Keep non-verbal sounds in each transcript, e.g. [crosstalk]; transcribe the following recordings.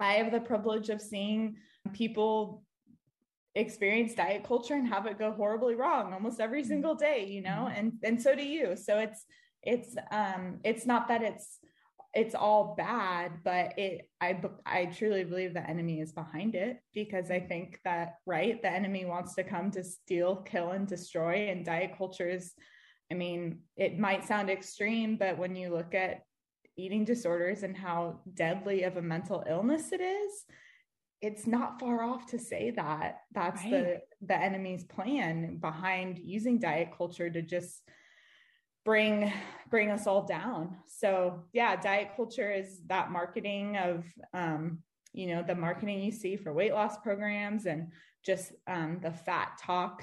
I have the privilege of seeing people experience diet culture and have it go horribly wrong almost every mm-hmm. single day, you know, mm-hmm. and and so do you. So it's it's um it's not that it's it's all bad but it i i truly believe the enemy is behind it because i think that right the enemy wants to come to steal kill and destroy and diet culture is i mean it might sound extreme but when you look at eating disorders and how deadly of a mental illness it is it's not far off to say that that's right. the the enemy's plan behind using diet culture to just bring bring us all down so yeah diet culture is that marketing of um, you know the marketing you see for weight loss programs and just um, the fat talk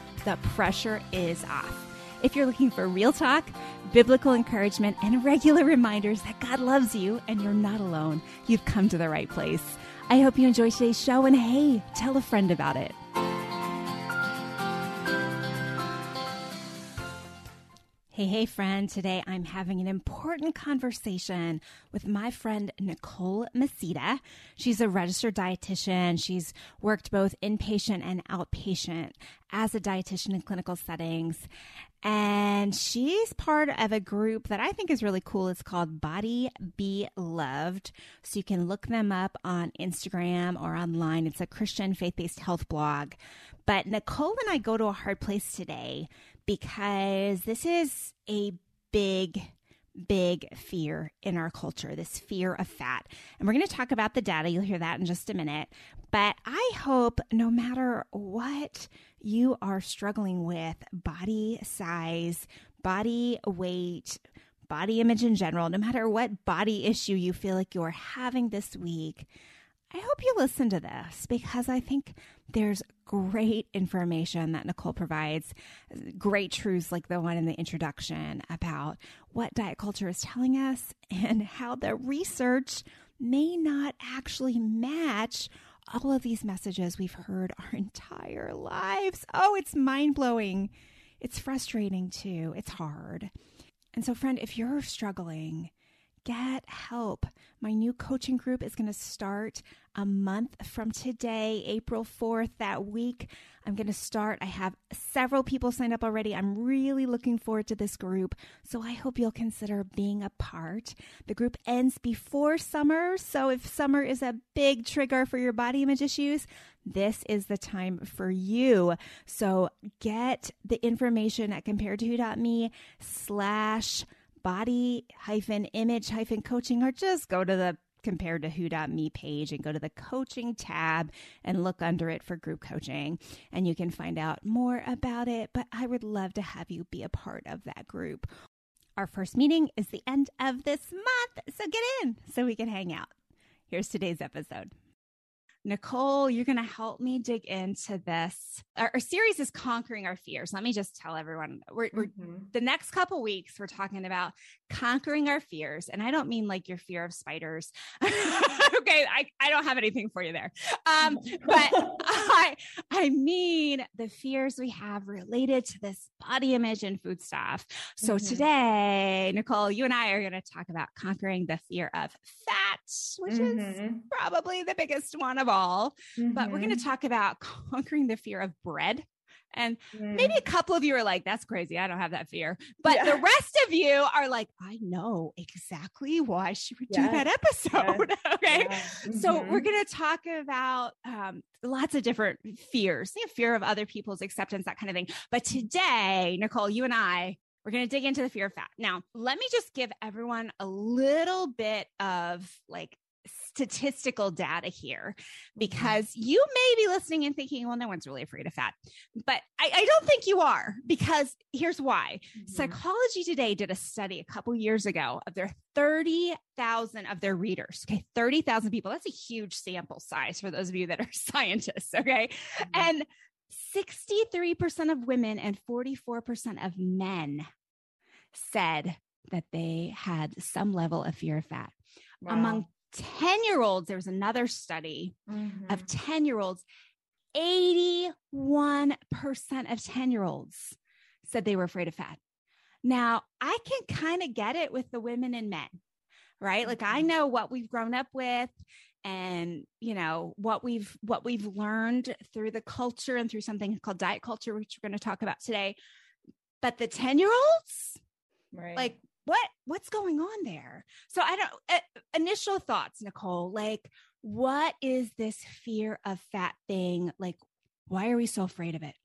the pressure is off. If you're looking for real talk, biblical encouragement, and regular reminders that God loves you and you're not alone, you've come to the right place. I hope you enjoy today's show and hey, tell a friend about it. Hey, hey, friend. Today I'm having an important conversation with my friend Nicole Maceda. She's a registered dietitian. She's worked both inpatient and outpatient as a dietitian in clinical settings. And she's part of a group that I think is really cool. It's called Body Be Loved. So you can look them up on Instagram or online. It's a Christian faith based health blog. But Nicole and I go to a hard place today because this is a big big fear in our culture, this fear of fat. And we're going to talk about the data. You'll hear that in just a minute. But I hope no matter what you are struggling with, body size, body weight, body image in general, no matter what body issue you feel like you're having this week, I hope you listen to this because I think there's great information that Nicole provides, great truths like the one in the introduction about what diet culture is telling us and how the research may not actually match all of these messages we've heard our [laughs] entire lives. Oh, it's mind blowing. It's frustrating too. It's hard. And so, friend, if you're struggling, get help. My new coaching group is going to start a month from today, April 4th, that week. I'm going to start. I have several people signed up already. I'm really looking forward to this group. So I hope you'll consider being a part. The group ends before summer. So if summer is a big trigger for your body image issues, this is the time for you. So get the information at comparedtowho.me slash body hyphen image hyphen coaching or just go to the compared to who.me page and go to the coaching tab and look under it for group coaching and you can find out more about it. But i would love to have you be a part of that group. Our first meeting is the end of this month so get in so we can hang out. Here's today's episode Nicole, you're going to help me dig into this. Our, our, series is conquering our fears. Let me just tell everyone we're, we're mm-hmm. the next couple weeks we're talking about conquering our fears, and I don't mean like your fear of spiders. [laughs] okay, I, I don't have anything for you there, um, but [laughs] I I mean the fears we have related to this body image and food stuff. So mm-hmm. today, Nicole, you and I are going to talk about conquering the fear of fat, which mm-hmm. is probably the biggest one of all. Mm-hmm. But we're going to mm-hmm. talk about conquering the fear of bread. And mm. maybe a couple of you are like, that's crazy. I don't have that fear. But yeah. the rest of you are like, I know exactly why she would yes. do that episode. Yes. [laughs] okay. Mm-hmm. So we're going to talk about um, lots of different fears, you know, fear of other people's acceptance, that kind of thing. But today, Nicole, you and I, we're going to dig into the fear of fat. Now, let me just give everyone a little bit of like statistical data here because you may be listening and thinking, well, no one's really afraid of fat. But I, I don't think you are because here's why. Mm-hmm. Psychology Today did a study a couple years ago of their 30,000 of their readers. Okay. 30,000 people. That's a huge sample size for those of you that are [laughs] scientists. Okay. Mm-hmm. And 63% of women and 44% of men said that they had some level of fear of fat. Wow. Among 10 year olds, there was another study mm-hmm. of 10 year olds, 81% of 10 year olds said they were afraid of fat. Now, I can kind of get it with the women and men, right? Like I mm-hmm. know what we've grown up with and you know what we've what we've learned through the culture and through something called diet culture which we're going to talk about today but the 10 year olds right like what what's going on there? So i don't uh, initial thoughts nicole like what is this fear of fat thing? Like why are we so afraid of it?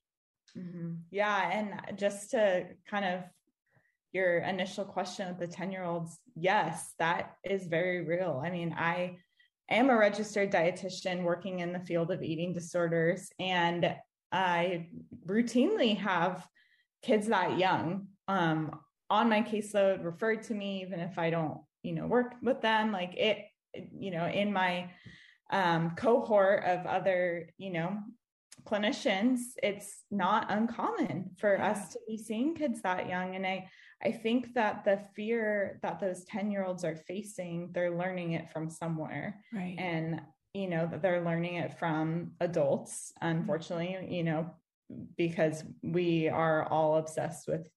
Mm-hmm. yeah and just to kind of your initial question of the 10 year olds yes that is very real. I mean i am a registered dietitian working in the field of eating disorders and i routinely have kids that young um, on my caseload referred to me even if i don't you know work with them like it you know in my um, cohort of other you know clinicians it's not uncommon for us to be seeing kids that young. And i i think that the fear that those 10 year olds are facing they're learning it from somewhere. Right. And you know that they're learning it from adults unfortunately you know because we are all obsessed with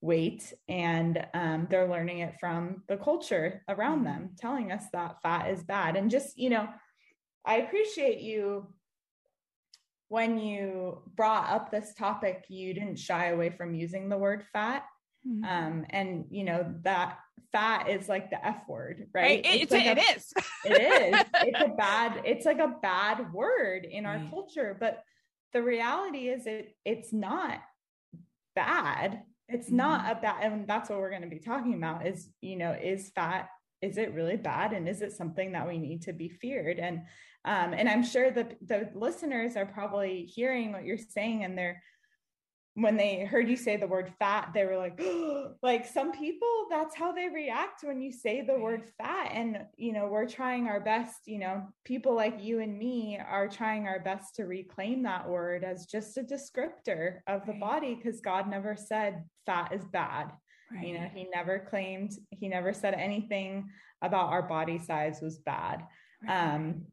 weight and um, they're learning it from the culture around mm-hmm. them telling us that fat is bad and just you know i appreciate you when you brought up this topic you didn't shy away from using the word fat mm-hmm. um, and you know that fat is like the f word right, right. It's, it's like a, it is [laughs] it is it's a bad it's like a bad word in our right. culture but the reality is it it's not bad it's not mm-hmm. a bad and that's what we're going to be talking about is you know is fat is it really bad and is it something that we need to be feared and um and i'm sure that the listeners are probably hearing what you're saying and they're when they heard you say the word fat, they were like, [gasps] like some people, that's how they react when you say the word fat. And, you know, we're trying our best, you know, people like you and me are trying our best to reclaim that word as just a descriptor of the right. body because God never said fat is bad. Right. You know, he never claimed, he never said anything about our body size was bad. Right. Um,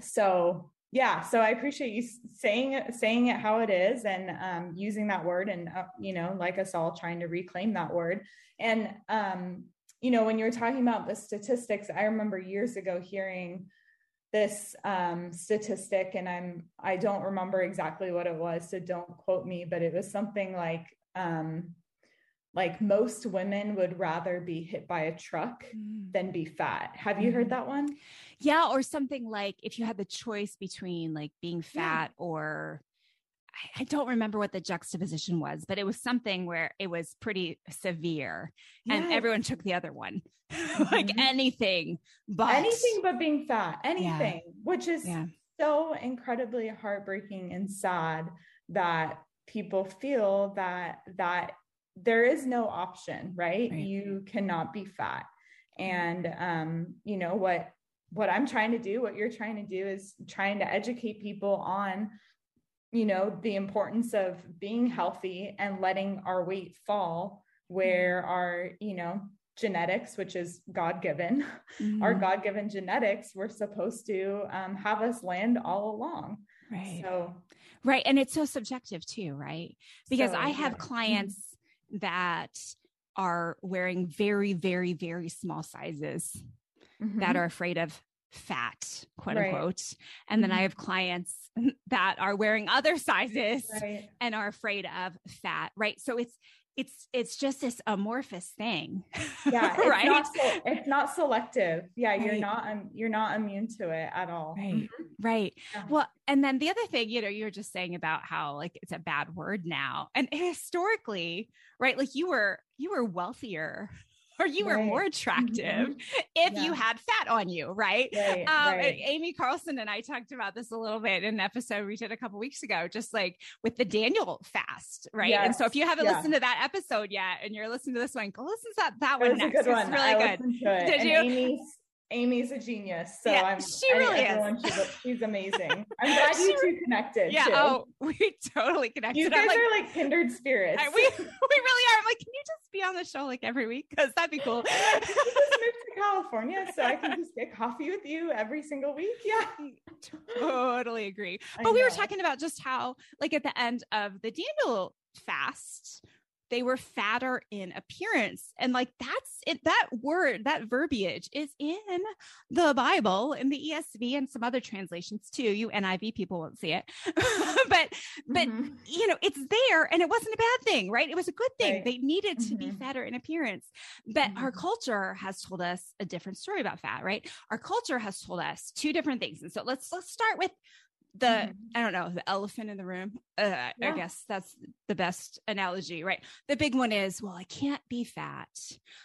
so yeah so i appreciate you saying saying it how it is and um, using that word and uh, you know like us all trying to reclaim that word. And um, you know when you were talking about the statistics i remember years ago hearing this um, statistic and i'm i don't remember exactly what it was so don't quote me but it was something like um, like most women would rather be hit by a truck mm. than be fat. Have you heard mm-hmm. that one? Yeah, or something like if you had the choice between like being fat yeah. or I, I don't remember what the juxtaposition was, but it was something where it was pretty severe and everyone took the other one. [laughs] like mm-hmm. anything but anything but being fat, anything, yeah. which is so incredibly heartbreaking and sad that people feel that that there is no option right, right. you cannot be fat and um you know what what i'm trying to do what you're trying to do is trying to educate people on you know the importance of being healthy and letting our weight fall where mm-hmm. our you know genetics which is god-given [laughs] mm-hmm. our god-given genetics we're supposed to um, have us land all along right so right and it's so subjective too right because so, i have yeah. clients that are wearing very, very, very small sizes mm-hmm. that are afraid of fat, quote right. unquote. And then mm-hmm. I have clients [laughs] that are wearing other [laughs] sizes right. and are afraid of fat, right? So it's it's it's just this amorphous thing. Yeah, [laughs] it's right. Not so, it's not selective. Yeah, right. you're not um, you're not immune to it at all. Right, mm-hmm. right. Yeah. Well, and then the other thing, you know, you're just saying about how like it's a bad word now, and historically, right? Like you were you were wealthier or you right. were more attractive mm-hmm. if yeah. you had fat on you, right? Right, um, right? Amy Carlson and I talked about this a little bit in an episode we did a couple weeks ago, just like with the Daniel fast, right? Yes. And so if you haven't yeah. listened to that episode yet and you're listening to this one, go listen to that, that one next. One. It's really I good. Did and you? Amy's Amy's a genius. So yeah, I'm she really I, is. She's, she's, amazing. [laughs] I'm glad you two connected. Yeah. Too. Oh, [laughs] we totally connected. You guys like, are like kindred spirits. I, we [laughs] we really are. I'm like, can you just be on the show like every week? Because that'd be cool. you just moved to California, so I can just get coffee with you every single week. Yeah. Totally agree. But we were talking about just how, like, at the end of the Daniel fast, they were fatter in appearance. And like that's it, that word, that verbiage is in the Bible, in the ESV and some other translations too. You NIV people won't see it. [laughs] but but mm-hmm. you know, it's there and it wasn't a bad thing, right? It was a good thing. Right. They needed to mm-hmm. be fatter in appearance. But mm-hmm. our culture has told us a different story about fat, right? Our culture has told us two different things. And so let's let's start with the mm-hmm. i don't know the elephant in the room uh, yeah. i guess that's the best analogy right the big one is well i can't be fat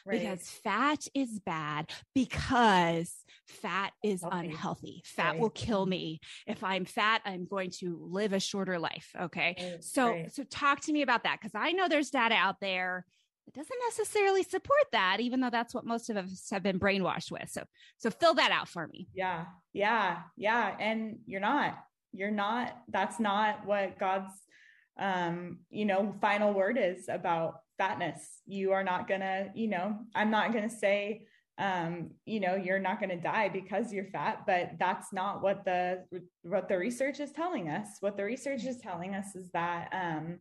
right. because fat is bad because fat is Healthy. unhealthy fat right. will kill me if i'm fat i'm going to live a shorter life okay right. so so talk to me about that because i know there's data out there that doesn't necessarily support that even though that's what most of us have been brainwashed with so so fill that out for me yeah yeah yeah and you're not you're not that's not what god's um you know final word is about fatness. You are not gonna you know i'm not gonna say um you know you're not to die because you're fat but that's not what the what the research is telling us. What the research is telling us is that um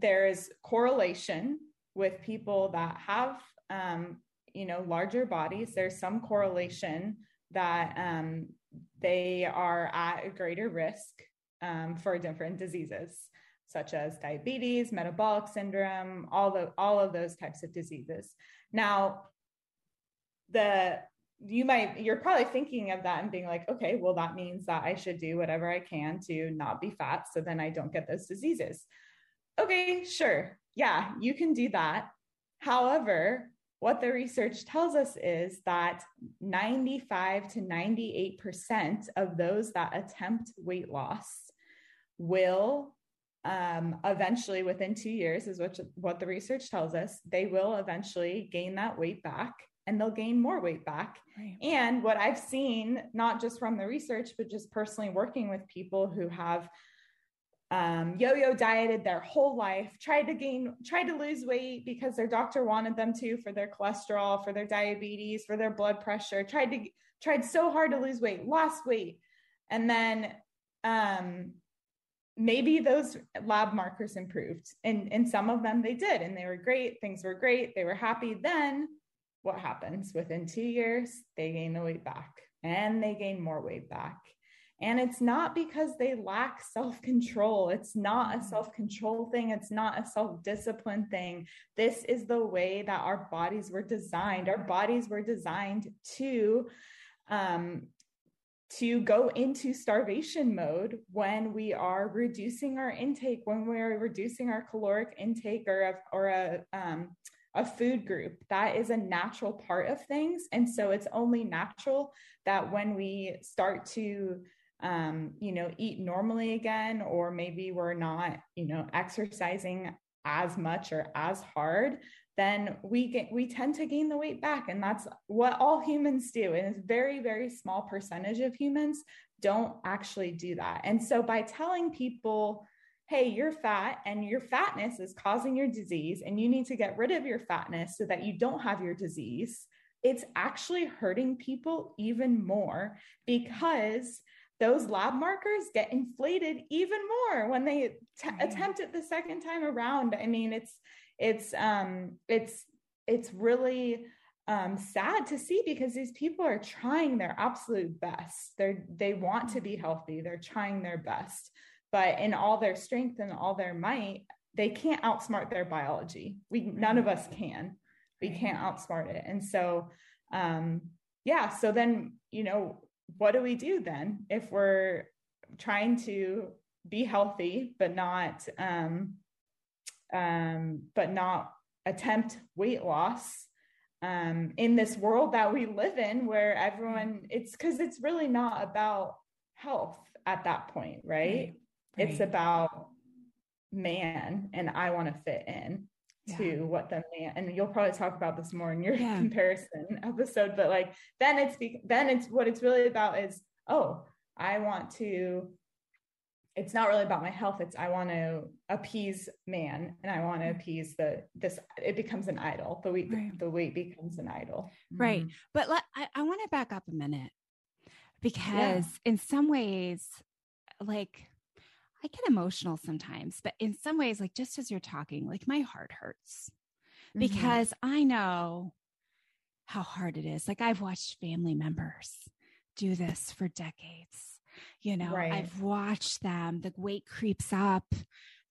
there is correlation with people that have um you know larger bodies. There's some correlation that um they are at a greater risk um, for different diseases such as diabetes, metabolic syndrome, all the all of those types of diseases. Now, the you might you're probably thinking of that and being like, okay, well that means that I should do whatever I can to not be fat so then I don't get those diseases. Okay, sure. Yeah, you can do that. However, what the research tells us is that 95 to 98% of those that attempt weight loss will um, eventually, within two years, is what, what the research tells us, they will eventually gain that weight back and they'll gain more weight back. Right. And what I've seen, not just from the research, but just personally working with people who have um, yo-yo dieted their whole life, tried to gain, tried to lose weight because their doctor wanted them to for their cholesterol, for their diabetes, for their blood pressure, tried to tried so hard to lose weight, lost weight. And then um, maybe those lab markers improved. And, and some of them they did, and they were great. Things were great. They were happy. Then what happens? Within two years, they gain the weight back and they gain more weight back and it's not because they lack self control. It's not a mm-hmm. self control thing. It's not a self discipline thing. This is the way that our bodies were designed. Our bodies were designed to, um, to go into starvation mode when we are reducing our intake, when we are reducing our caloric intake or a, or a, um, a food group. That is a natural part of things. And so it's only natural that when we start to um, you know, eat normally again, or maybe we're not, you know, exercising as much or as hard, then we get we tend to gain the weight back. And that's what all humans do. And it's very, very small percentage of humans don't actually do that. And so by telling people, hey, you're fat and your fatness is causing your disease, and you need to get rid of your fatness so that you don't have your disease, it's actually hurting people even more because those lab markers get inflated even more when they t- attempt it the second time around. I mean, it's it's um it's it's really um, sad to see because these people are trying their absolute best. They're they want to be healthy. They're trying their best, but in all their strength and all their might, they can't outsmart their biology. We none of us can. We can't outsmart it, and so um, yeah. So then you know what do we do then if we're trying to be healthy but not um, um, but not attempt weight loss um, in this world that we live in where everyone it's because it's really not about health at that point right, right. right. it's about man and i want to fit in yeah. to what the man and you'll probably talk about this more in your yeah. [laughs] comparison episode but like then it's then it's what it's really about is oh i want to it's not really about my health it's i want to appease man and i want to appease the this it becomes an idol the weight right. the weight becomes an idol right mm-hmm. but let, i, I want to back up a minute because yeah. in some ways like i get emotional sometimes but in some ways like just as you're talking like my heart hurts mm-hmm. because i know how hard it is like i've watched family members do this for decades you know right. i've watched them the weight creeps up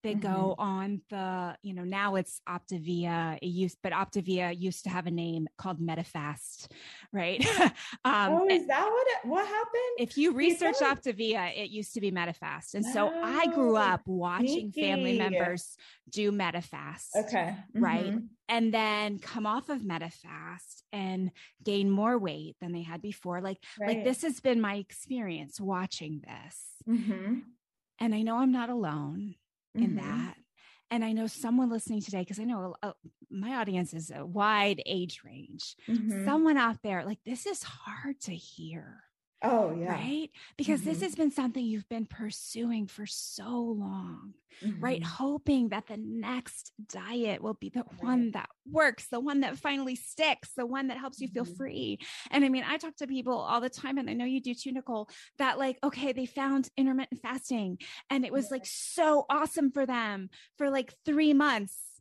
they mm-hmm. go on the you know now it's optavia it used but optavia used to have a name called Medifast, right [laughs] um oh is that what it, what happened if you research optavia it used to be Medifast, and so oh, i grew up watching sneaky. family members do Medifast. okay right mm-hmm. and then come off of Medifast and gain more weight than they had before like right. like this has been my experience watching this mm-hmm. and i know i'm not alone in mm-hmm. that. And I know someone listening today, because I know uh, my audience is a wide age range. Mm-hmm. Someone out there, like, this is hard to hear. Oh, yeah. Right? Because mm-hmm. this has been something you've been pursuing for so long, mm-hmm. right? Hoping that the next diet will be the right. one that works, the one that finally sticks, the one that helps you feel mm-hmm. free. And I mean, I talk to people all the time, and I know you do too, Nicole, that like, okay, they found intermittent fasting and it was like so awesome for them for like three months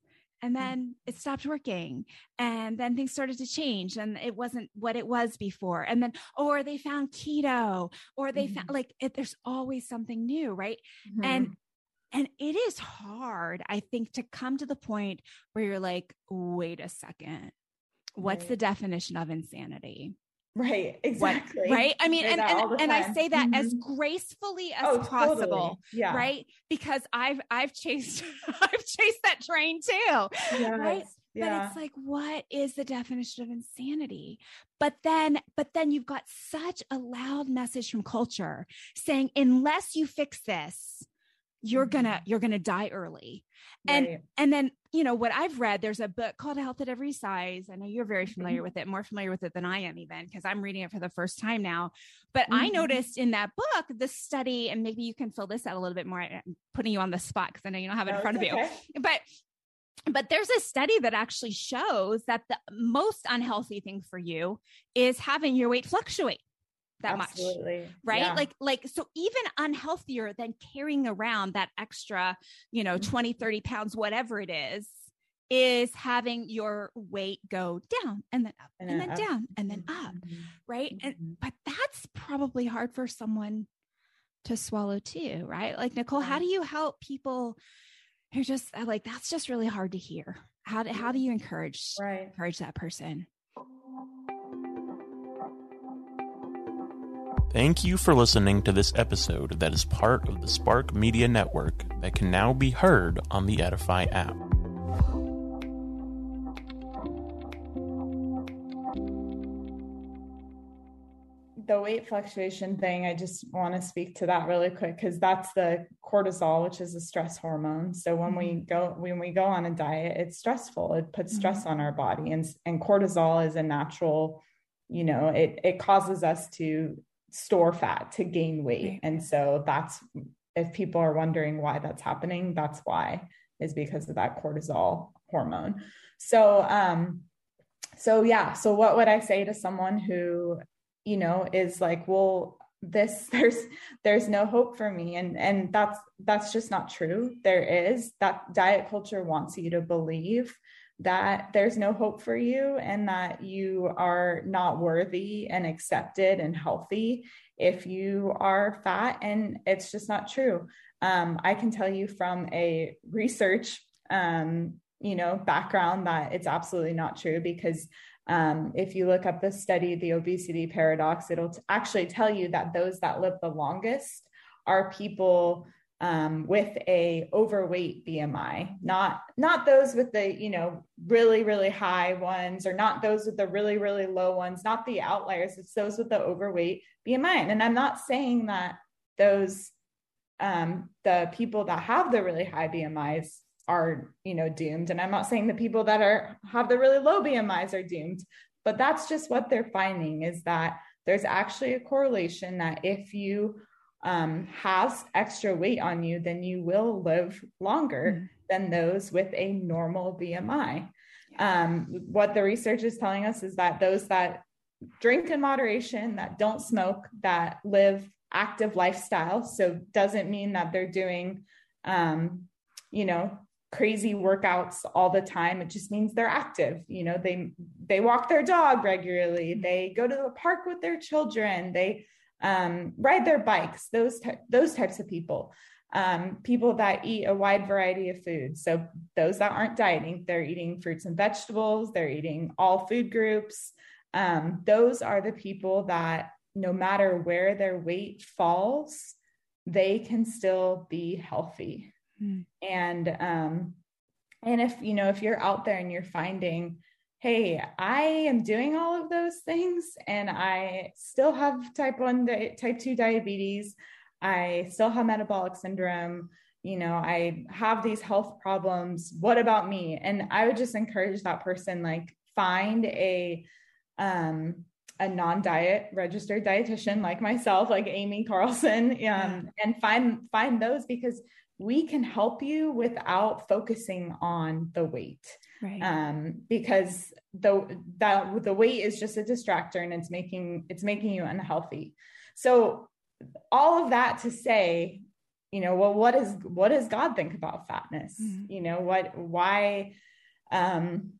and mm. then it stopped working and then things started to change and it wasn't what it was before and then or they found keto or they mm-hmm. found like it, there's always something new right mm-hmm. and and it is hard i think to come to the point where you're like wait a second what's right. the definition of insanity Right, exactly. What, right. I mean, and, and, and I say that mm-hmm. as gracefully as oh, possible. Totally. Yeah. Right. Because I've I've chased [laughs] I've chased that train too. Yes. Right. Yeah. But it's like, what is the definition of insanity? But then, but then you've got such a loud message from culture saying, unless you fix this, you're gonna mm-hmm. you're gonna die early and right. and then you know what i've read there's a book called health at every size i know you're very familiar mm-hmm. with it more familiar with it than i am even because i'm reading it for the first time now but mm-hmm. i noticed in that book the study and maybe you can fill this out a little bit more i'm putting you on the spot because i know you don't have it in front of okay. you but but there's a study that actually shows that the most unhealthy thing for you is having your weight fluctuate that Absolutely. much right yeah. like like so even unhealthier than carrying around that extra you know mm-hmm. 20 30 pounds whatever it is is having your weight go down and then up and, and then up. down and then up mm-hmm. right mm-hmm. and but that's probably hard for someone to swallow too right like nicole how do you help people who just uh, like that's just really hard to hear how do, how do you encourage right. encourage that person Thank you for listening to this episode that is part of the Spark Media Network that can now be heard on the Edify app. The weight fluctuation thing, I just want to speak to that really quick because that's the cortisol, which is a stress hormone. So when we mm-hmm. go when we go on a diet, it's stressful. It puts stress mm-hmm. on our body, and and cortisol is a natural you know it it causes us to store fat to gain weight. Right. And so that's if people are wondering why that's happening, that's why is because of that cortisol hormone. So um so yeah, so what would I say to someone who you know is like, well, this [laughs] there's there's no hope for me and and that's that's just not true. There is that diet culture wants you to believe that there's no hope for you and that you are not worthy and accepted and healthy if you are fat. And it's just not true. Um, i can tell you from a research um, you know background that it's absolutely not true because um, if you look up the study the obesity paradox it'll t- actually tell you that those that live the longest are people um, with a overweight BMI, not not those with the you know really really high ones, or not those with the really really low ones, not the outliers. It's those with the overweight BMI. And I'm not saying that those um, the people that have the really high BMIs are you know doomed, and I'm not saying the people that are have the really low BMIs are doomed, but that's just what they're finding is that there's actually a correlation that if you um, has extra weight on you, then you will live longer mm-hmm. than those with a normal BMI. Um, what the research is telling us is that those that drink in moderation, that don't smoke, that live active lifestyle, so doesn't mean that they're doing, um, you know, crazy workouts all the time. It just means they're active. You know they they walk their dog regularly. They go to the park with their children. They um, ride their bikes, those, those types of people. Um, people that eat a wide variety of foods. So those that aren't dieting, they're eating fruits and vegetables, they're eating all food groups. Um, those are the people that no matter where their weight falls, they can still be healthy. Mm. And um, and if you know if you're out there and you're finding hey, I am doing all of those things and I still have type 1, di- type 2 diabetes. I still have metabolic syndrome. You know, I have these health problems. What about me? And I would just encourage that person like find a um a non-diet registered dietitian like myself like amy carlson [laughs] um, yeah. and find find those because we can help you without focusing on the weight right. um, because the that the weight is just a distractor and it's making it's making you unhealthy so all of that to say you know well what is what does god think about fatness mm-hmm. you know what why um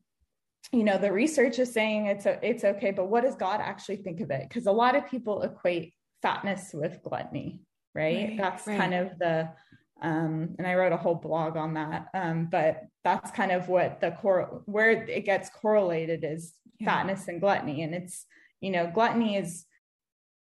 you know the research is saying it's a, it's okay but what does god actually think of it because a lot of people equate fatness with gluttony right, right that's right. kind of the um, and I wrote a whole blog on that. Um, but that's kind of what the core where it gets correlated is yeah. fatness and gluttony. And it's, you know, gluttony is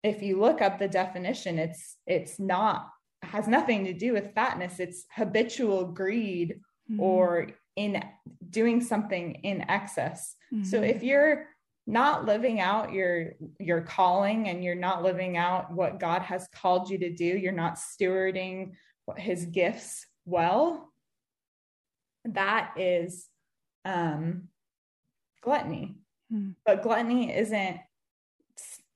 if you look up the definition, it's it's not has nothing to do with fatness. It's habitual greed mm-hmm. or in doing something in excess. Mm-hmm. So if you're not living out your your calling and you're not living out what God has called you to do, you're not stewarding his gifts well, that is um, gluttony. Mm. But gluttony isn't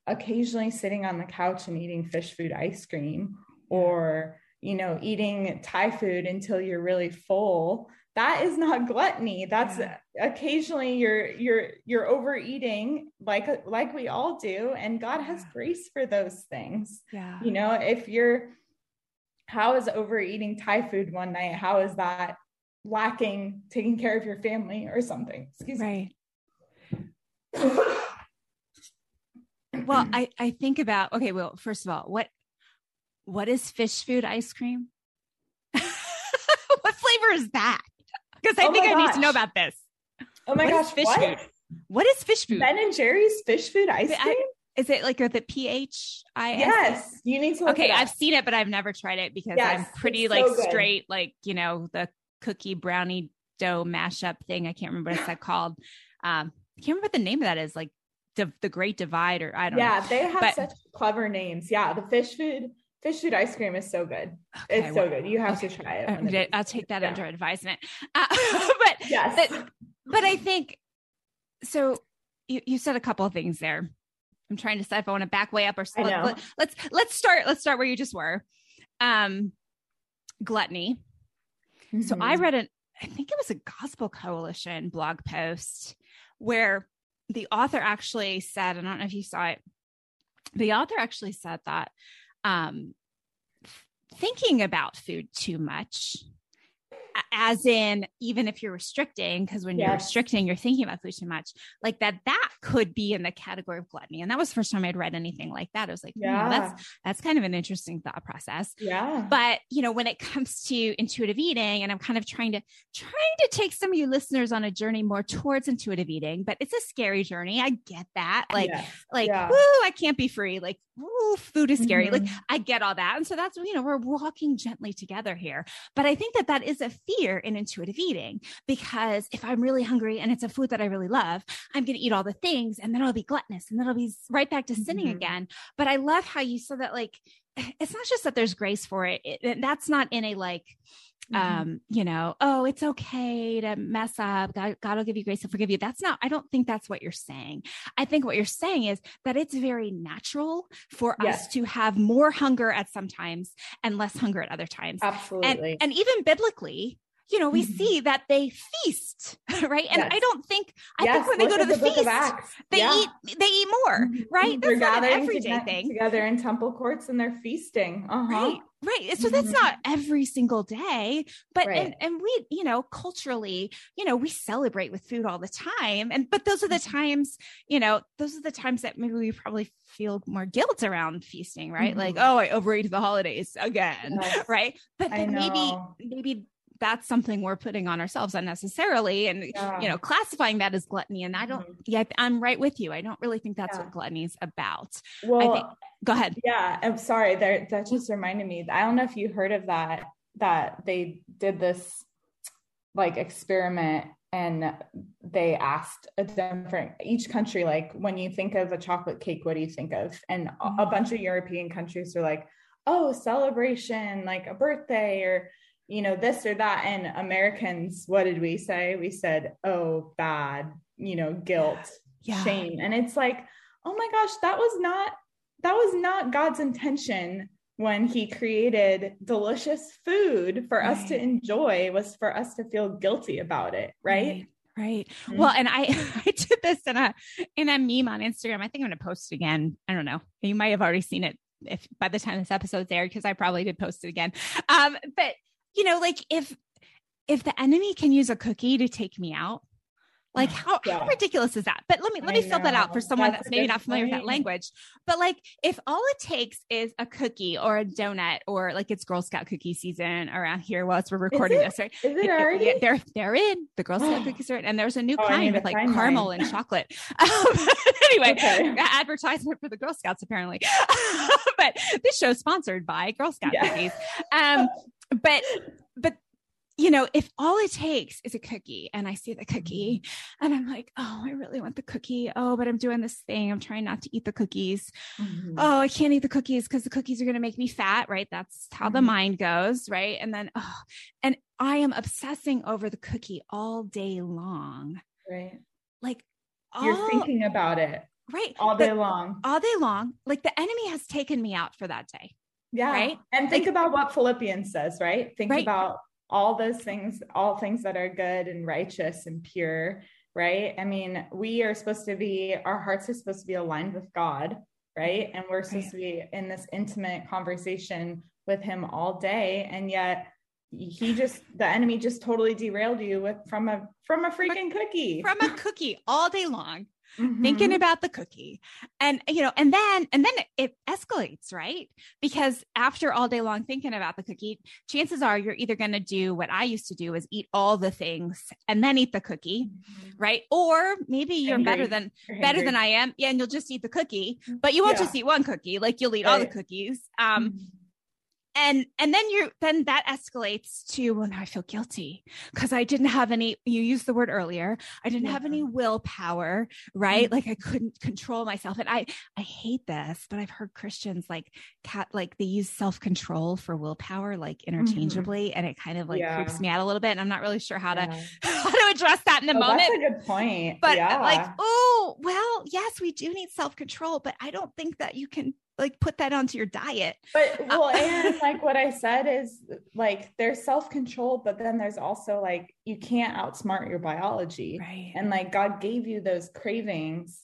occasionally sitting on the couch and eating Phish Food ice cream or you know eating thai food until you're really full. That is not gluttony. That's yeah. occasionally you're you're you're overeating like like we all do and god has grace for those things. Yeah. You know if you're how is overeating Thai food one night? How is that lacking taking care of your family or something? Excuse right. me. well, I, I think about okay, well, first of all, what what is fish food ice cream? [laughs] what flavor is that? Because I oh think I gosh. need to know about this. Oh my what gosh, fish what? food? What is fish food? Ben and Jerry's Phish Food ice cream? I, is it like the PH? Yes, you need to. okay, I've seen it, but I've never tried it because yes, I'm pretty like so straight, like you know the cookie brownie dough mashup thing. I can't remember what's that [laughs] called. Um, I can't remember what the name of that is. Like the, the Great Divide, or I don't yeah, know. Yeah, they have but, such clever names. Yeah, the Phish Food Phish Food ice cream is so good. Okay, it's well, so good. You have okay. to try it. I'll take that yeah. under advisement. Uh, [laughs] but yes, but, but I think so. You, you said a couple of things there. I'm trying to decide if I want to back way up or let, us let's let's start let's start where you just were. Um, gluttony. Mm-hmm. So I mm-hmm. read an I think it was a Gospel Coalition blog post where the author actually said, I don't know if you saw it, the author actually said that um, thinking about food too much as in even if you're restricting because when yes. you're restricting you're thinking about food too much like that that could be in the category of gluttony. And that was the first time i'd read anything like that. I was like yeah. that's that's kind of an interesting thought process. Yeah. But you know when it comes to intuitive eating and i'm kind of trying to trying to take some of you listeners on a journey more towards intuitive eating but it's a scary journey. I get that. Like yes. like yeah. i can't be free. Like woo food is scary. Mm-hmm. like i get all that. And so that's you know we're walking gently together here. But i think that that is a fear in intuitive eating because if I'm really hungry and it's a food that I really love, I'm going to eat all the things and then I'll be gluttonous and then I'll be right back to sinning mm-hmm. again. But I love how you said that, like, [sighs] it's not just that there's grace for it. it that's not in a like, Mm-hmm. um you know oh it's okay to mess up god, god will give you grace to forgive you that's not i don't think that's what you're saying i think what you're saying is that it's very natural for yes. us to have more hunger at some times and less hunger at other times absolutely and, and even biblically you know, we mm-hmm. see that they feast, [laughs] right? And yes. I don't think I yes. think when they go to the, the feast, they yeah. eat they eat more, mm-hmm. right? That's they're not an everyday thing. Together in temple courts and they're feasting. Uh-huh. Right. Right. So that's mm-hmm. not every single day, but right. and, and we, you know, culturally, you know, we celebrate with food all the time. And but those are the mm-hmm. times, you know, those are the times that maybe we probably feel more guilt around feasting, right? Mm-hmm. Like, oh, I overeat the holidays again. Yes. [laughs] Right. But then maybe maybe that's something we're putting on ourselves unnecessarily and yeah. you know classifying that as gluttony and i don't mm-hmm. yeah i'm right with you i don't really think that's yeah. what gluttony is about well think, go ahead yeah i'm sorry there that just reminded me i don't know if you heard of that that they did this like experiment and they asked a different each country like when you think of a chocolate cake what do you think of and mm-hmm. a bunch of european countries are like oh celebration like a birthday or you know, this or that. And Americans, what did we say? We said, oh, bad, you know, guilt, yeah. shame. And it's like, oh my gosh, that was not that was not God's intention when he created delicious food for right. us to enjoy was for us to feel guilty about it, right? right. Right. Mm-hmm. Well, and I [laughs] I did this in a in a meme on Instagram. I think I'm going to post it again. I don't know. You might have already seen it if by the time this episode's aired because I probably did post it again. Um, but you know, like if if the enemy can use a cookie to take me out, like how, yeah. how ridiculous is that? But let me let me fill that out for someone that's, that's maybe not familiar point. with that language. But like if all it takes is a cookie or a donut or like it's Girl Scout cookie season around here while we're recording this, right? Is it already? It, they're they're in the Girl Scout [gasps] cookies are in, and there's a new oh, kind with like caramel mine. and chocolate. [laughs] Um, [laughs] anyway, okay. advertisement for the Girl Scouts apparently. [laughs] but this show's sponsored by Girl Scout yeah. cookies. Um, but but you know, if all it takes is a cookie and I see the cookie mm-hmm. and I'm like, oh, I really want the cookie. Oh, but I'm doing this thing. I'm trying not to eat the cookies. Mm-hmm. Oh, I can't eat the cookies because the cookies are going to make me fat. Right. That's how mm-hmm. the mind goes. Right. And then, oh, and I am obsessing over the cookie all day long. Right. Like, all, you're thinking about it. Right. All day long. All day long. Like the enemy has taken me out for that day. Yeah. Right. And think like, about what Philippians says, right? Think right. about all those things, all things that are good and righteous and pure, right? I mean, we are supposed to be, our hearts are supposed to be aligned with God, right? And we're supposed right. to be in this intimate conversation with Him all day. And yet, he [sighs] just the enemy just totally derailed you with from a from a freaking cookie from a cookie all day long mm-hmm. thinking about the cookie. And, you know, and then, and then it escalates, right? Because after all day long thinking about the cookie, chances are you're either going to do what I used to do is eat all the things and then eat the cookie, mm-hmm. right? Or maybe you're angry. better than, you're better than I am. Yeah. And you'll just eat the cookie, but you won't yeah. just eat one cookie. Like you'll eat all the cookies. Um, mm-hmm and and then you're then that escalates to well now i feel guilty because i didn't have any you used the word earlier i didn't yeah. have any willpower right mm-hmm. like i couldn't control myself and i i hate this but i've heard christians like cat like they use self-control for willpower like mm-hmm. interchangeably mm-hmm. and it kind of like yeah. creeps me out a little bit and i'm not really sure how yeah. to [laughs] how to address that in the oh, moment that's a good point but like oh well yes we do need self-control but i don't think that you can like put that onto your diet. But uh, well, and [laughs] like what I said is like there's self-control, but then there's also like you can't outsmart your biology. Right. And like God gave you those cravings,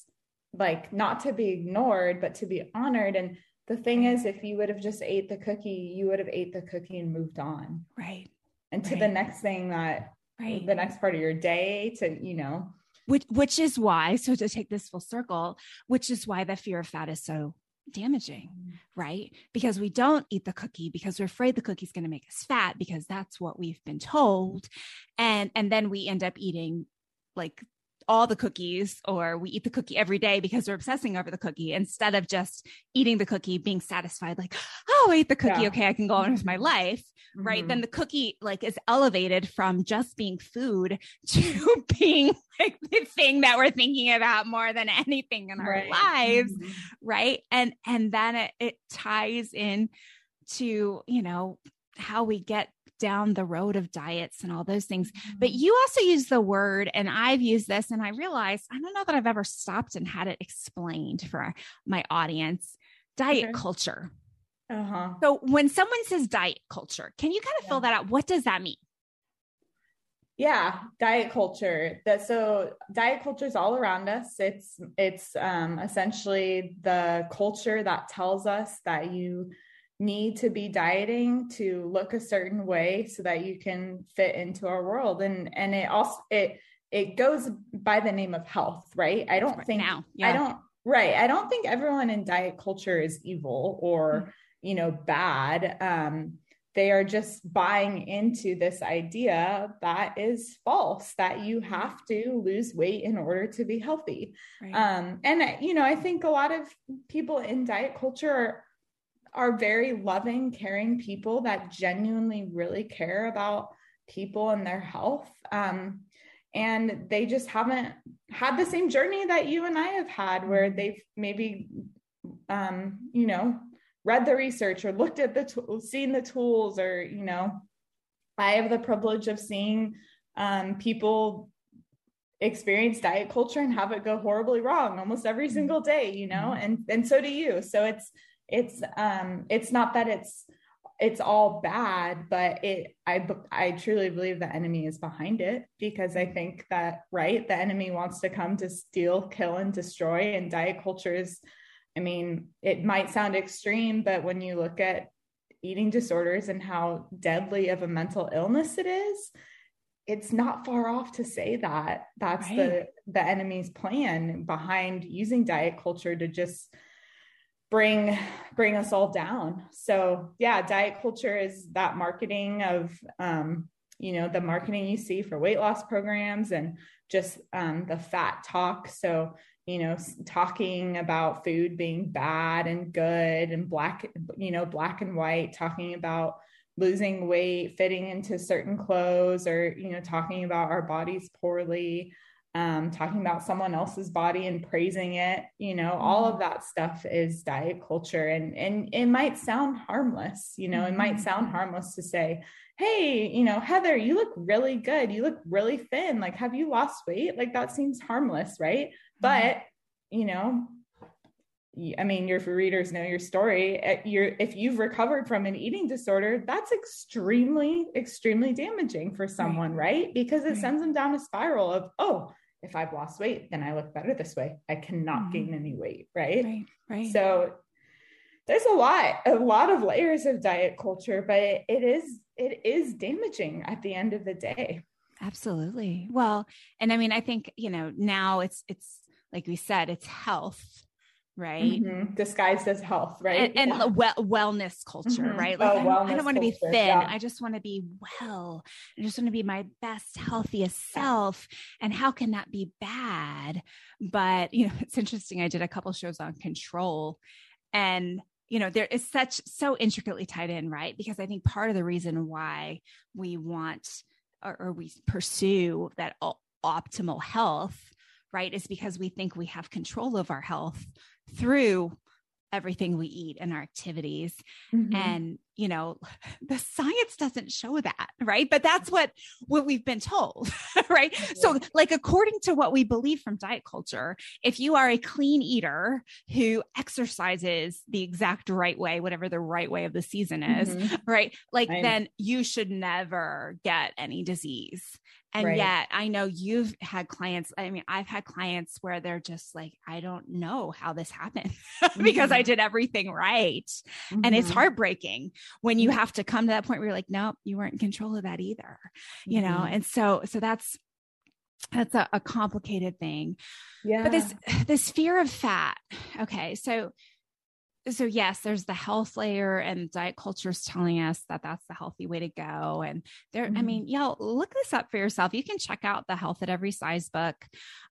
like not to be ignored, but to be honored. And the thing is, if you would have just ate the cookie, you would have ate the cookie and moved on. Right. and to right. the next thing that right. the next part of your day to, you know, which which is why so to take this full circle which is why the fear of fat is so damaging right? Because we don't eat the cookie because we're afraid the cookie's going to make us fat because that's what we've been told. And and then we end up eating like all the cookies or we eat the cookie every day because we're obsessing over the cookie instead of just eating the cookie being satisfied like oh i ate the cookie yeah. okay i can go on with my life mm-hmm. right then the cookie like is elevated from just being food [laughs] to being like the thing that we're thinking about more than anything in our right. lives mm-hmm. right and and then it, it ties in to you know how we get down the road of diets and all those things. But mm-hmm. you also use the word, and I've used this, and I realized I don't know that I've ever stopped and had it explained for my audience diet okay. culture. Uh-huh. So when someone says diet culture, can you kind of yeah. fill that out? What does that mean? Yeah, diet culture. That so diet culture is all around us. It's it's um, essentially the culture that tells us that you need to be dieting to look a certain way so that you can fit into our world and and it also it it goes by the name of health right i don't right think now yeah. i don't right i don't think everyone in diet culture is evil or mm-hmm. you know bad um they are just buying into this idea that is false that you mm-hmm. have to lose weight in order to be healthy right. um and you know i think a lot of people in diet culture are very loving, caring people that genuinely really care about people and their health. Um, and they just haven't had the same journey that you and I have had, where mm-hmm. they've maybe, um, you know, read the research or looked at the tools, seen the tools, or you know, I have the privilege of seeing um, people experience diet culture and have it go horribly wrong almost every mm-hmm. single day you know mm-hmm. and and so do you so it's it's um it's not that it's it's all bad but it i i truly believe the enemy is behind it because i think that right the enemy wants to come to steal kill and destroy and diet culture is i mean it might sound extreme but when you look at eating disorders and how deadly of a mental illness it is it's not far off to say that that's right. the the enemy's plan behind using diet culture to just bring bring us all down. So yeah diet culture is that marketing of um, you know the marketing you see for weight loss programs and just um, the fat talk. So you know talking about food being bad and good and black you know black and white talking about losing weight fitting into certain clothes or you know talking about our bodies poorly um, talking about someone else's body and praising it you know all of mm-hmm. that stuff is diet culture and and it might sound harmless you know it might mm-hmm. sound harmless to say hey you know heather you look really good you look really thin like have you lost weight like that seems harmless right mm-hmm. but you know I mean, your readers know your story. Eh, if you've recovered from an eating disorder, that's extremely, extremely damaging for someone, right? right? Because it right. sends them down a spiral of, oh, if I've lost weight, then I look better this way. I cannot mm-hmm. gain any weight, right? Right. Right. So there's a lot, a lot of layers of diet culture, but it, it is it is damaging at the end of the day. Absolutely. Well, and I mean, I think, you know, now it's it's like we said, it's health right? Mm-hmm. Disguised as health, right? And, and yeah. well, wellness culture, mm-hmm. right? Like oh, I, I, don't want to be thin. Yeah. I just want to be well. I just want to be my best, healthiest self. And how can that be bad? But you know, [laughs] it's interesting. I did a couple shows on control, and you know, there is such so intricately tied in, right? Because I think part of the reason why we want or, or we pursue that optimal health right is because we think we have control of our health through everything we eat and our activities mm-hmm. and you know the science doesn't show that right but that's what what we've been told [laughs] right mm-hmm. so like according to what we believe from diet culture if you are a clean eater who exercises the exact right way whatever the right way of the season is mm-hmm. right like right. then you should never get any disease And right. yet I know you've had clients. I mean, I've had clients where they're just like, I don't know how this happened [laughs] because mm-hmm. I did everything right. Mm-hmm. And it's mm-hmm. heartbreaking when you have to come to that point where you're like, nope, you weren't in control of that either. Mm-hmm. You know, mm-hmm. and so so that's that's a, a complicated thing. Yeah. But this [sighs] this fear of fat. Okay. So so yes there's the health layer and diet culture is telling us that that's the healthy way to go. And there mm-hmm. i mean y'all look this up for yourself. You can check out the health at every size book.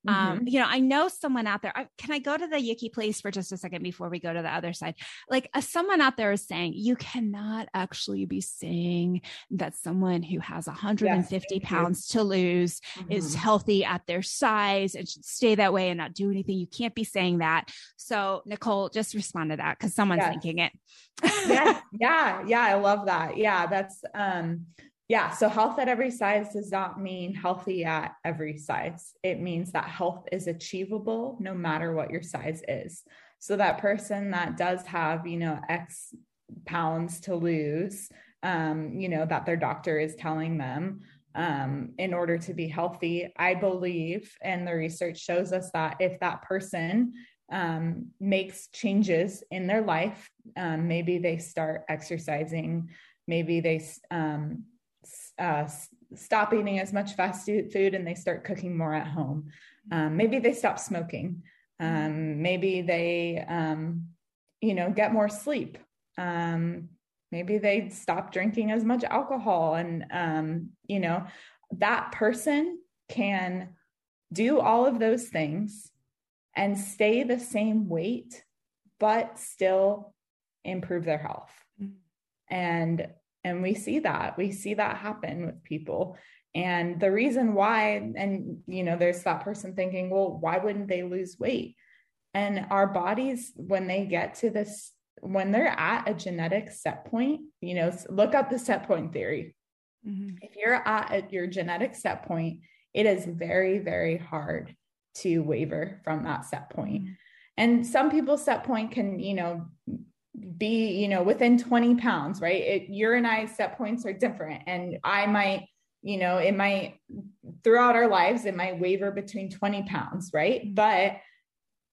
Um, mm-hmm. um you know i know someone out there I, can i go to the yucky place for just a second before we go to the other side? Like uh, someone out there is saying you cannot actually be saying that someone who has 150 yes, pounds to lose mm-hmm. is healthy at their size and should stay that way and not do anything. You can't be saying that. So nicole just respond to that because someone's yes. thinking it. yeah, [laughs] yeah, yeah. I love that. Yeah, that's um, yeah. So health at every size does not mean healthy at every size. It means that health is achievable no matter what your size is. So that person that does have, you know, X pounds to lose, um, you know, that their doctor is telling them um, in order to be healthy. I believe, and the research shows us that if that person um, makes changes in their life. Um, maybe they start exercising, maybe they um, uh, stop eating as much fast food and they start cooking more at home. Um, maybe they stop smoking. Um, maybe they, um, you know, get more sleep. maybe they stop drinking as much alcohol. And, you know, that person can do all of those things and stay the same weight, but still improve their health. Mm-hmm. And and we see that. We see that happen with people. And the reason why, and you know, there's that person thinking, well, why wouldn't they lose weight? And our bodies, when they get to this, when they're at a genetic set point, you know, look up the set point theory. Mm-hmm. If you're at your genetic set point, it is very, very hard to waver from that set point. Mm-hmm. And some people's set point can, you know, be, you know, within 20 pounds, right? It, your and I set points are different. And I might, you know, it might, throughout our lives, it might waver between 20 pounds, right? Mm-hmm. But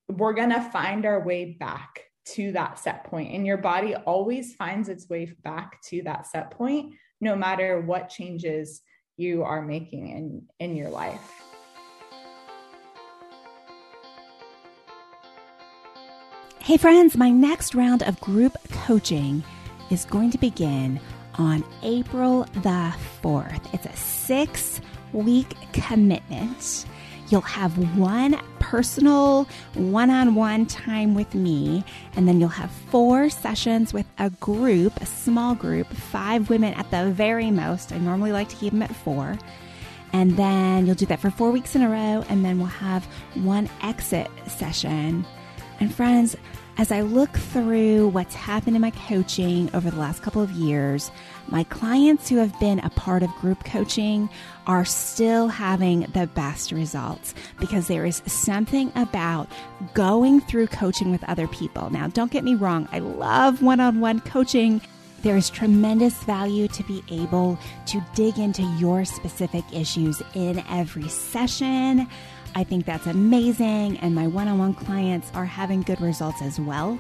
we're going to find our way back to that set point and your body always finds its way back to that set point no matter what changes you are making in in your life Hey, friends, my next round of group coaching is going to begin on April the 4th. It's a six week commitment. You'll have one personal one on one time with me, and then you'll have four sessions with a group, a small group, five women at the very most. I normally like to keep them at four. And then you'll do that for four weeks in a row, and then we'll have one exit session and friends, as I look through what's happened in my coaching over the last couple of years, my clients who have been a part of group coaching are still having the best results because there is something about going through coaching with other people. Now, don't get me wrong, I love one on one coaching. There is tremendous value to be able to dig into your specific issues in every session. I think that's amazing, and my one on one clients are having good results as well.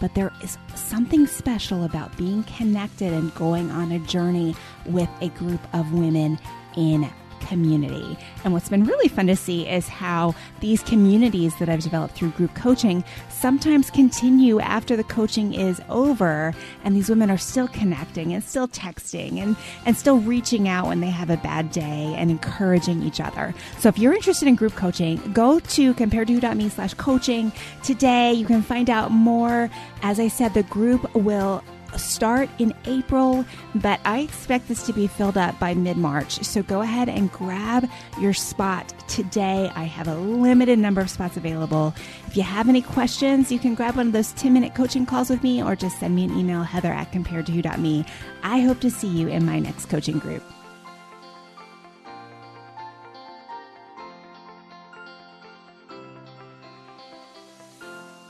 But there is something special about being connected and going on a journey with a group of women in community. And what's been really fun to see is how these communities that I've developed through group coaching sometimes continue after the coaching is over and these women are still connecting and still texting and, and still reaching out when they have a bad day and encouraging each other. So if you're interested in group coaching, go to comparedtowho.me slash coaching today. You can find out more. As I said, the group will start in April, but I expect this to be filled up by mid March. So go ahead and grab your spot today. I have a limited number of spots available. If you have any questions, you can grab one of those 10 minute coaching calls with me or just send me an email, heather at comparedtowho.me. I hope to see you in my next coaching group.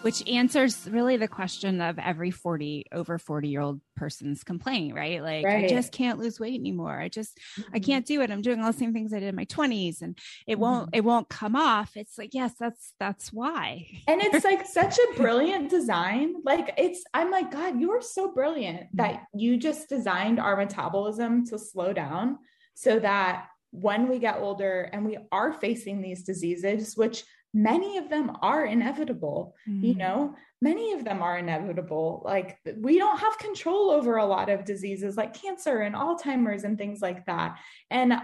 Which answers really the question of every 40 over 40 year old person's complaint right? Like right. i just can't lose weight anymore. I just mm-hmm. i can't do it. I'm doing all the same things i did in my 20s and it mm-hmm. won't it won't come off. It's like yes that's that's why. And it's [laughs] like such a brilliant design. Like it's i'm like god you're so brilliant that you just designed our metabolism to slow down so that when we get older and we are facing these diseases which many of them are inevitable mm-hmm. you know? Many of them are inevitable. Like we don't have control over a lot of diseases like cancer and alzheimer's and things like that. And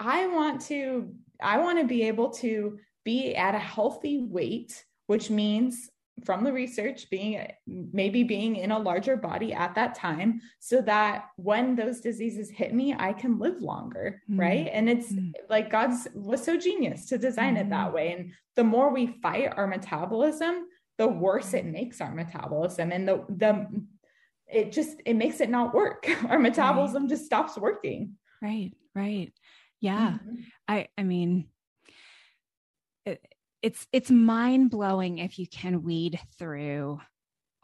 i want to i want to be able to be at a healthy weight which means from the research being maybe being in a larger body at that time so that when those diseases hit me i can live longer mm-hmm. right and it's mm-hmm. like god's was so genius to design mm-hmm. it that mm-hmm. way and the more we fight our metabolism the worse it makes our metabolism and the the it just it makes it not work [laughs] our metabolism right. just stops working right right yeah mm-hmm. i i mean it's it's mind blowing if you can weed through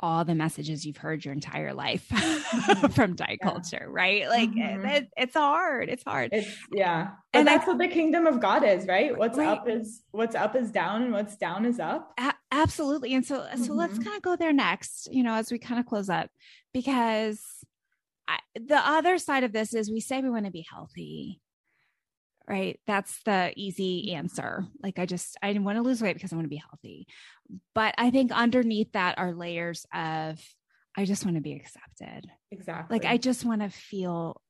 all the messages you've heard your entire life mm-hmm. [laughs] from diet yeah. culture, right? Like mm-hmm. it, it's hard. It's hard. It's yeah. But and that's I, what the kingdom of God is, right? What's right. up is what's up is down and what's down is up. A- absolutely. And so mm-hmm. so let's mm-hmm. kind of go there next, you know, as we kind of close up because I, the other side of this is we say we want to be healthy right? That's the easy answer. Like, I just, I want to lose weight because I want to be healthy. But I think underneath that are layers of, I just want to be accepted. Exactly. Like, I just want to feel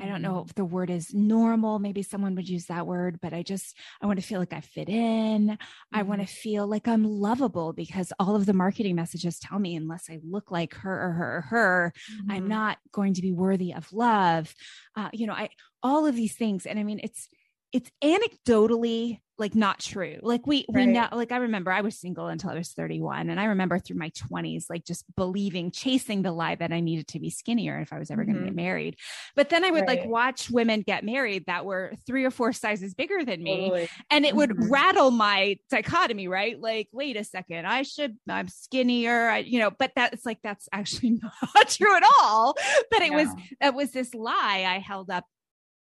I don't know mm-hmm. if the word is normal. Maybe someone would use that word, but I just, I want to feel like I fit in. Mm-hmm. I want to feel like I'm lovable because all of the marketing messages tell me unless I look like her or her or her, mm-hmm. I'm not going to be worthy of love. Uh, you know, I, all of these things. And I mean, it's, it's anecdotally like not true. Like we right. we know like I remember I was single until I was 31 and I remember through my 20s like just believing chasing the lie that I needed to be skinnier if I was ever mm-hmm. going to get married. But then I would right. like watch women get married that were 3 or 4 sizes bigger than me totally. and it would mm-hmm. rattle my dichotomy, right? Like wait a second, I should I'm skinnier, I, you know, but that's like that's actually [laughs] not true at all. But it was it was this lie I held up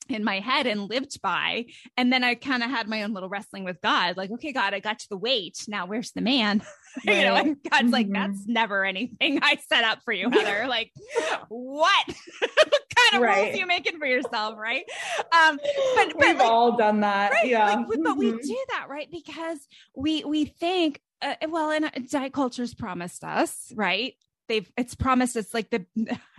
in my head and lived by. And then I kind of had my own little wrestling with God, like, okay, God, I got to the weight. Now where's the man? Right. [laughs] you know, and God's mm-hmm. like, that's never anything I set up for you, Heather. like, what? [laughs] kind of right. rules you making for yourself? Right. Um, but, but we've like, all done that. Right? Yeah. Like, mm-hmm. But we mm-hmm. do that, right? Because we, we think, uh, well, and diet culture's promised us, right? they've it's promised it's like the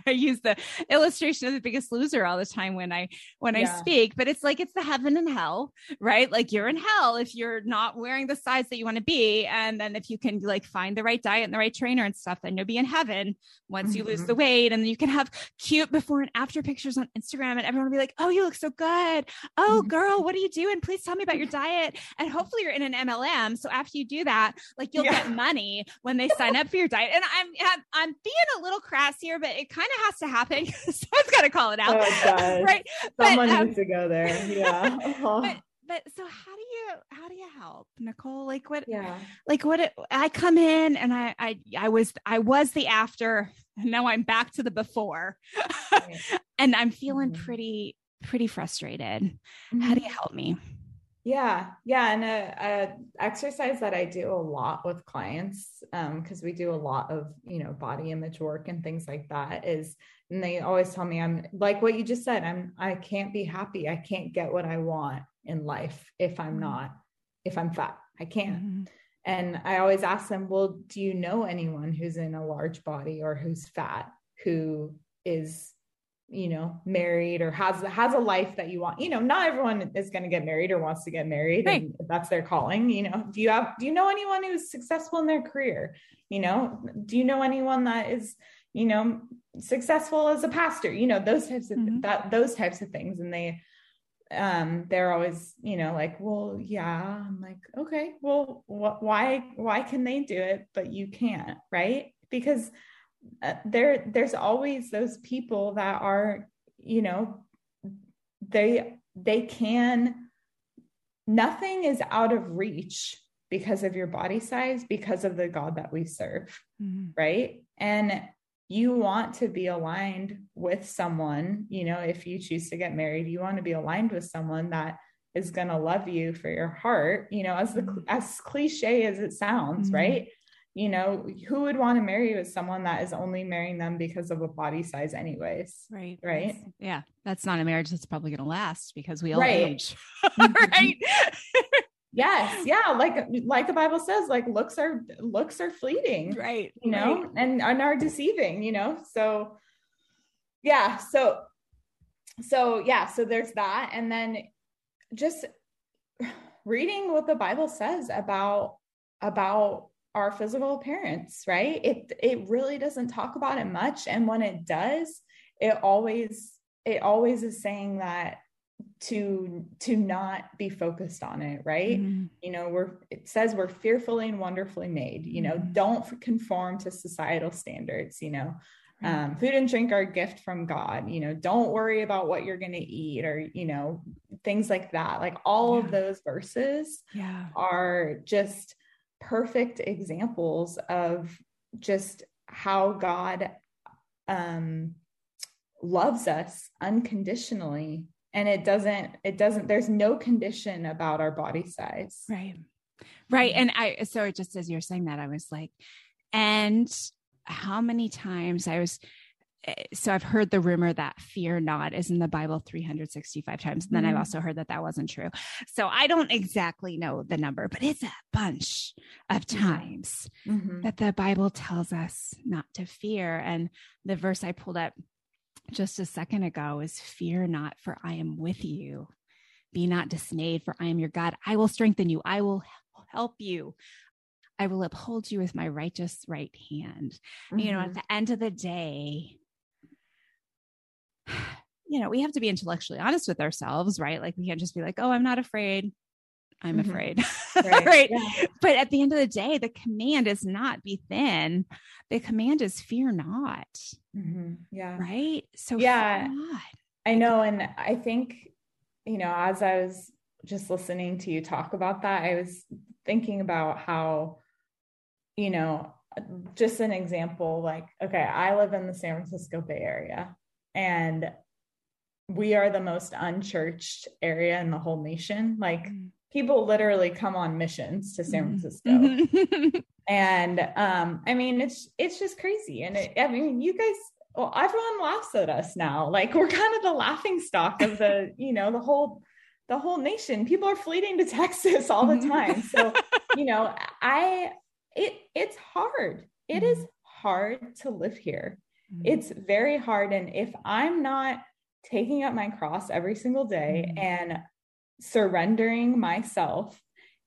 [laughs] I use the illustration of the biggest loser all the time when I when yeah. I speak, but it's like it's the heaven and hell, right? Like you're in hell if you're not wearing the size that you want to be. And then if you can like find the right diet and the right trainer and stuff, then you'll be in heaven once mm-hmm. you lose the mm-hmm. weight. And then you can have cute before and after pictures on Instagram and everyone will be like, Oh, you look so good. Oh, mm-hmm. girl, what are you doing? Please tell me about your diet. And hopefully you're in an MLM. So after you do that, like you'll yeah. get money when they sign up for your diet. And I'm I'm being a little crass here, but it kind of has to happen. [laughs] Someone's got to call it out, oh, [laughs] right? Someone but, um, needs to go there. Yeah. [laughs] Uh-huh. But, but so how do you how do you help nicole like what yeah like what it, i come in and i i i was i was the after and now i'm back to the before right. and i'm feeling mm-hmm. pretty pretty frustrated mm-hmm. how do you mm-hmm. help me yeah, yeah, and a, a, exercise that I do a lot with clients, because um, we do a lot of you know body image work and things like that, is and they always tell me I'm like what you just said. I'm I can't be happy. I can't get what I want in life if I'm mm-hmm. not if I'm fat. I can't. Mm-hmm. And I always ask them, well, do you know anyone who's in a large body or who's fat who is you know married or has has a life that you want you know not everyone is going to get married or wants to get married right. and that's their calling you know. Do you have do you know anyone who's successful in their career? You know do you know anyone that is you know successful as a pastor? You know those types of mm-hmm. that those types of things. And they um they're always you know like well yeah. I'm like okay well wh- why why can they do it but you can't? Right? Because uh, there there's always those people that are you know they they can nothing is out of reach because of your body size because of the god that we serve Mm-hmm. right and you want to be aligned with someone you know if you choose to get married you want to be aligned with someone that is going to love you for your heart you know as the Mhm. as cliche as it sounds Mhm. right you know who would want to marry with someone that is only marrying them because of a body size anyways Right. Right. That's- Yeah. That's not a marriage that's probably going to last because we all Right. age. [laughs] Right. [laughs] yes yeah like like the bible says like looks are looks are fleeting right. you know and, and are deceiving you know so yeah so so yeah so there's that and then just [sighs] reading what the bible says about about our physical appearance right it it really doesn't talk about it much and when it does it always it always is saying that to to not be focused on it right Mhm. you know we're it says we're fearfully and wonderfully made you know Mhm. don't conform to societal standards you know Right. um, food and drink are a gift from god you know don't worry about what you're going to eat or you know things like that like all Yeah. of those verses yeah. are just perfect examples of just how god um loves us unconditionally and it doesn't it doesn't there's no condition about our body size Right. Right. And I, so just as you're saying that, I was like, and how many times I was, so I've heard the rumor that fear not is in the Bible 365 times. And then I've Mhm. also heard that that wasn't true. So I don't exactly know the number, but it's a bunch of Mhm. times Mhm. that the Bible tells us not to fear. And the verse I pulled up just a second ago is fear not, for I am with you. Be not dismayed, for I am your God. I will strengthen you. I will help you. I will uphold you with my righteous right hand. You know, at Mhm. the end of the day, you know, we have to be intellectually honest with ourselves, right? Like we can't just be like, oh, I'm not afraid. I'm Mhm. afraid. [laughs] Right. right. Yeah. But at the end of the day, the command is not be thin. The command is fear not. Mhm. yeah Right. So Yeah. I know. And I think, you know, as I was just listening to you talk about that, I was thinking about how, you know, just an example like, okay, I live in the San Francisco Bay Area and we are the most unchurched area in the whole nation. Like, people literally come on missions to San Mhm. Francisco. Mhm. [laughs] and um i mean it's it's just crazy. And it, i mean you guys well everyone laughs at us now. Like we're kind of the laughing stock of the [laughs] you know the whole the whole nation. People are fleeing to [laughs] texas all the time. So you know i it it's hard. It is hard to live here it's very hard and if i'm not taking up my cross every single day Mhm. and surrendering myself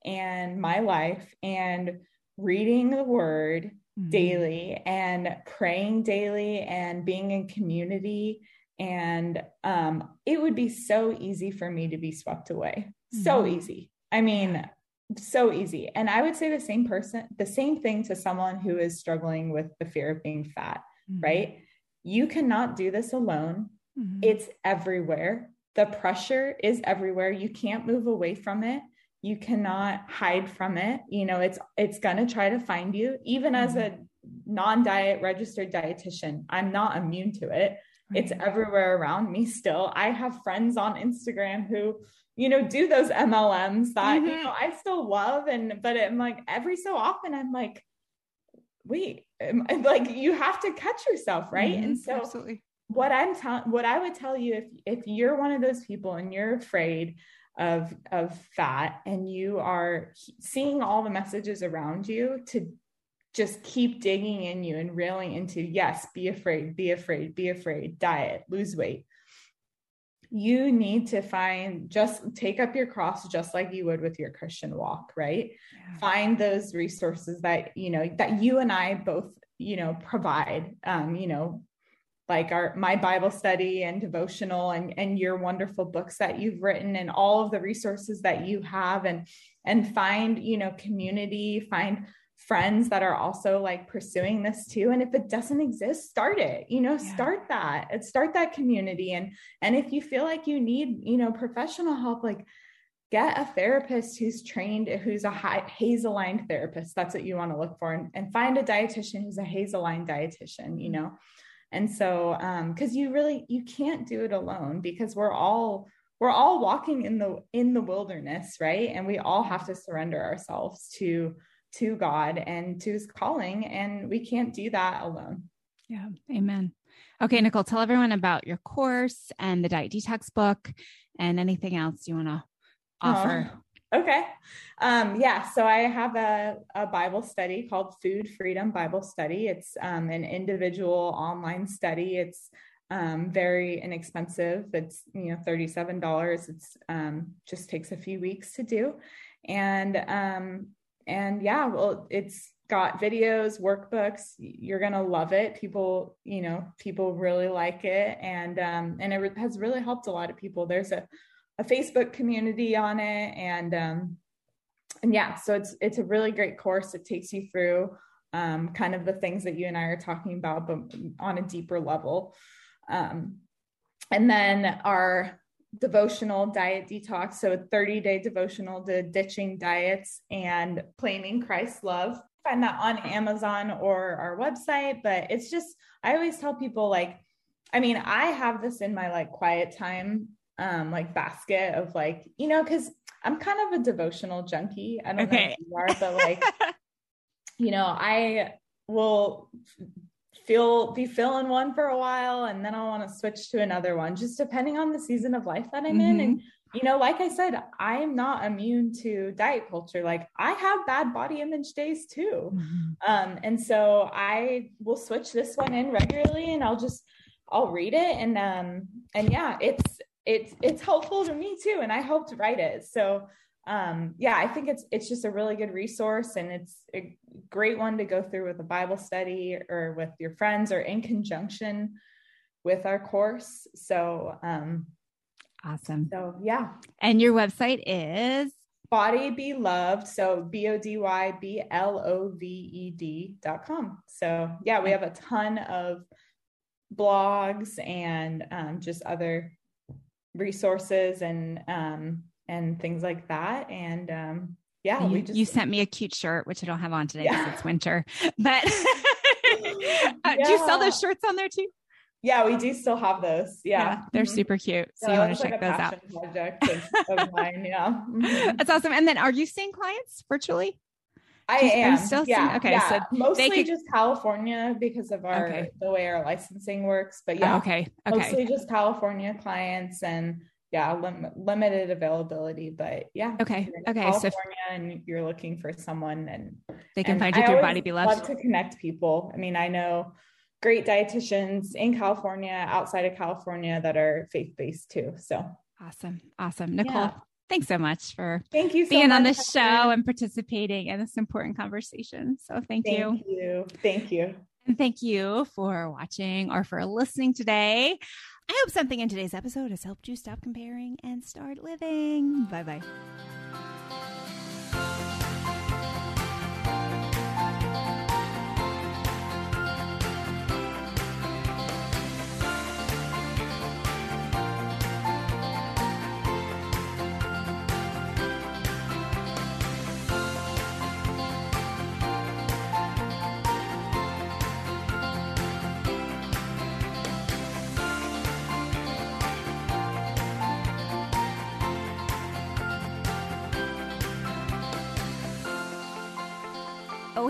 and my life and reading the word Mhm. daily and praying daily and being in community and um it would be so easy for me to be swept away so Mhm. easy i mean so easy and i would say the same person the same thing to someone who is struggling with the fear of being fat Mhm. right? You cannot do this alone. Mhm. it's everywhere. The pressure is everywhere. You can't move away from it. You cannot hide from it. You know it's it's going to try to find you. Even as a non-diet registered dietitian i'm not immune to it. It's everywhere around me still. I have friends on instagram who you know do those mlms that you Mhm. know i still love. And but i'm like every so often i'm like wait [laughs] like you have to catch yourself right and Mhm. so absolutely. what i'm telling what i would tell you if if you're one of those people and you're afraid of of fat and you are seeing all the messages around you to just keep digging in you and railing into yes be afraid be afraid be afraid diet lose weight you need to find just take up your cross just like you would with your christian walk right Yeah. find those resources that you know that you and i both you know provide um you know like our my bible study and devotional and and your wonderful books that you've written and all of the resources that you have and and find you know community find friends that are also like pursuing this too and if it doesn't exist start it you know Yeah. start that and start that community and and if you feel like you need you know professional help like get a therapist who's trained, who's a high, HAES aligned therapist. That's what you want to look for, and, and find a dietitian who's a HAES aligned dietitian. You know, and so um because you really you can't do it alone because we're all we're all walking in the in the wilderness, right? And we all have to surrender ourselves to to God and to His calling, and we can't do that alone. Yeah, Amen. Okay, Nicole, tell everyone about your course and the diet detox book and anything else you want to offer. Oh, okay. Um, yeah. So I have a, a Bible study called Food Freedom Bible Study. It's um, an individual online study. It's um, very inexpensive. It's, you know, $37. It's um, just takes a few weeks to do. And, um, and yeah, well, it's got videos, workbooks. You're to love it. People, you know, people really like it. And, um, and it has really helped a lot of people. There's a, a Facebook community on it, and um, and yeah, so it's it's a really great course. It takes you through um, kind of the things that you and I are talking about, but on a deeper level. Um, and then our devotional diet detox, so a 30 day devotional to ditching diets and claiming Christ's love. Find that on Amazon or our website, but it's just I always tell people like I mean, I have this in my like quiet time um like basket of like you know because i'm kind of a devotional junkie i don't okay. know if you are but like [laughs] you know i will feel be feeling one for a while and then i want to switch to another one just depending on the season of life that i'm mm-hmm. in and mm-hmm. you know like i said i'm not immune to diet culture like i have bad body image days too mm-hmm. um and so i will switch this one in regularly and i'll just I'll read it and um and yeah it's it's it's helpful to me too and i helped write it so um yeah i think it's it's just a really good resource and it's a great one to go through with a bible study or with your friends or in conjunction with our course. So um awesome. so yeah. And your website is? Body be loved. So b-o-d-y-b-l-o-v-e-d dot com. So yeah we have a ton of blogs and um, just other resources and um and things like that and um yeah you, we just you sent me a cute shirt which i don't have on today because yeah. it's winter [laughs] but yeah. [laughs] uh, do you sell those shirts on there too yeah we do still have those yeah, yeah they're mm-hmm. super cute so, so you want to check those out project of, of [laughs] mine yeah mm-hmm. that's awesome and then are you seeing clients virtually I am still yeah, seeing, okay. Yeah. So mostly could, just California because of our okay. the way our licensing works. But yeah, oh, okay, okay. Mostly just California clients and yeah, lim- limited availability. But yeah, okay, okay. California so and you're looking for someone, and they can and find you I through Body Be Loved. Love to connect people. I mean, I know great dietitians in California, outside of California, that are faith based too. So awesome, awesome, Nicole. Yeah thanks so much for thank you so being on the show and participating in this important conversation. So thank, thank you. you. Thank you. And thank you for watching or for listening today. I hope something in today's episode has helped you stop comparing and start living. Bye bye.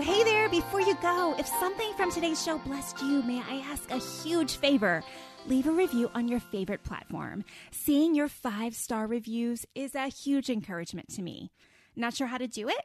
Hey there, before you go, if something from today's show blessed you, may I ask a huge favor? Leave a review on your favorite platform. Seeing your five star reviews is a huge encouragement to me. Not sure how to do it?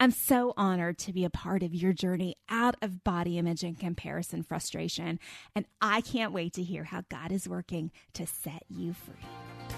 I'm so honored to be a part of your journey out of body image and comparison frustration, and I can't wait to hear how God is working to set you free.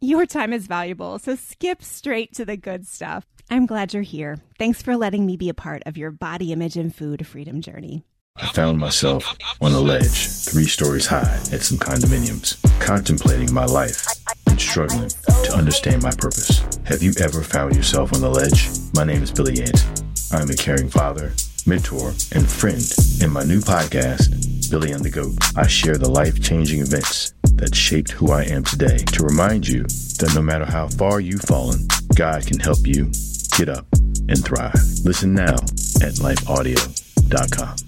Your time is valuable, so skip straight to the good stuff. I'm glad you're here. Thanks for letting me be a part of your body image and food freedom journey. I found myself on a ledge, three stories high, at some condominiums, contemplating my life and struggling to understand my purpose. Have you ever found yourself on the ledge? My name is Billy Ant. I'm a caring father, mentor, and friend. In my new podcast, Billy and the Goat, I share the life changing events that shaped who I am today to remind you that no matter how far you've fallen, God can help you get up and thrive. Listen now at lifeaudio.com.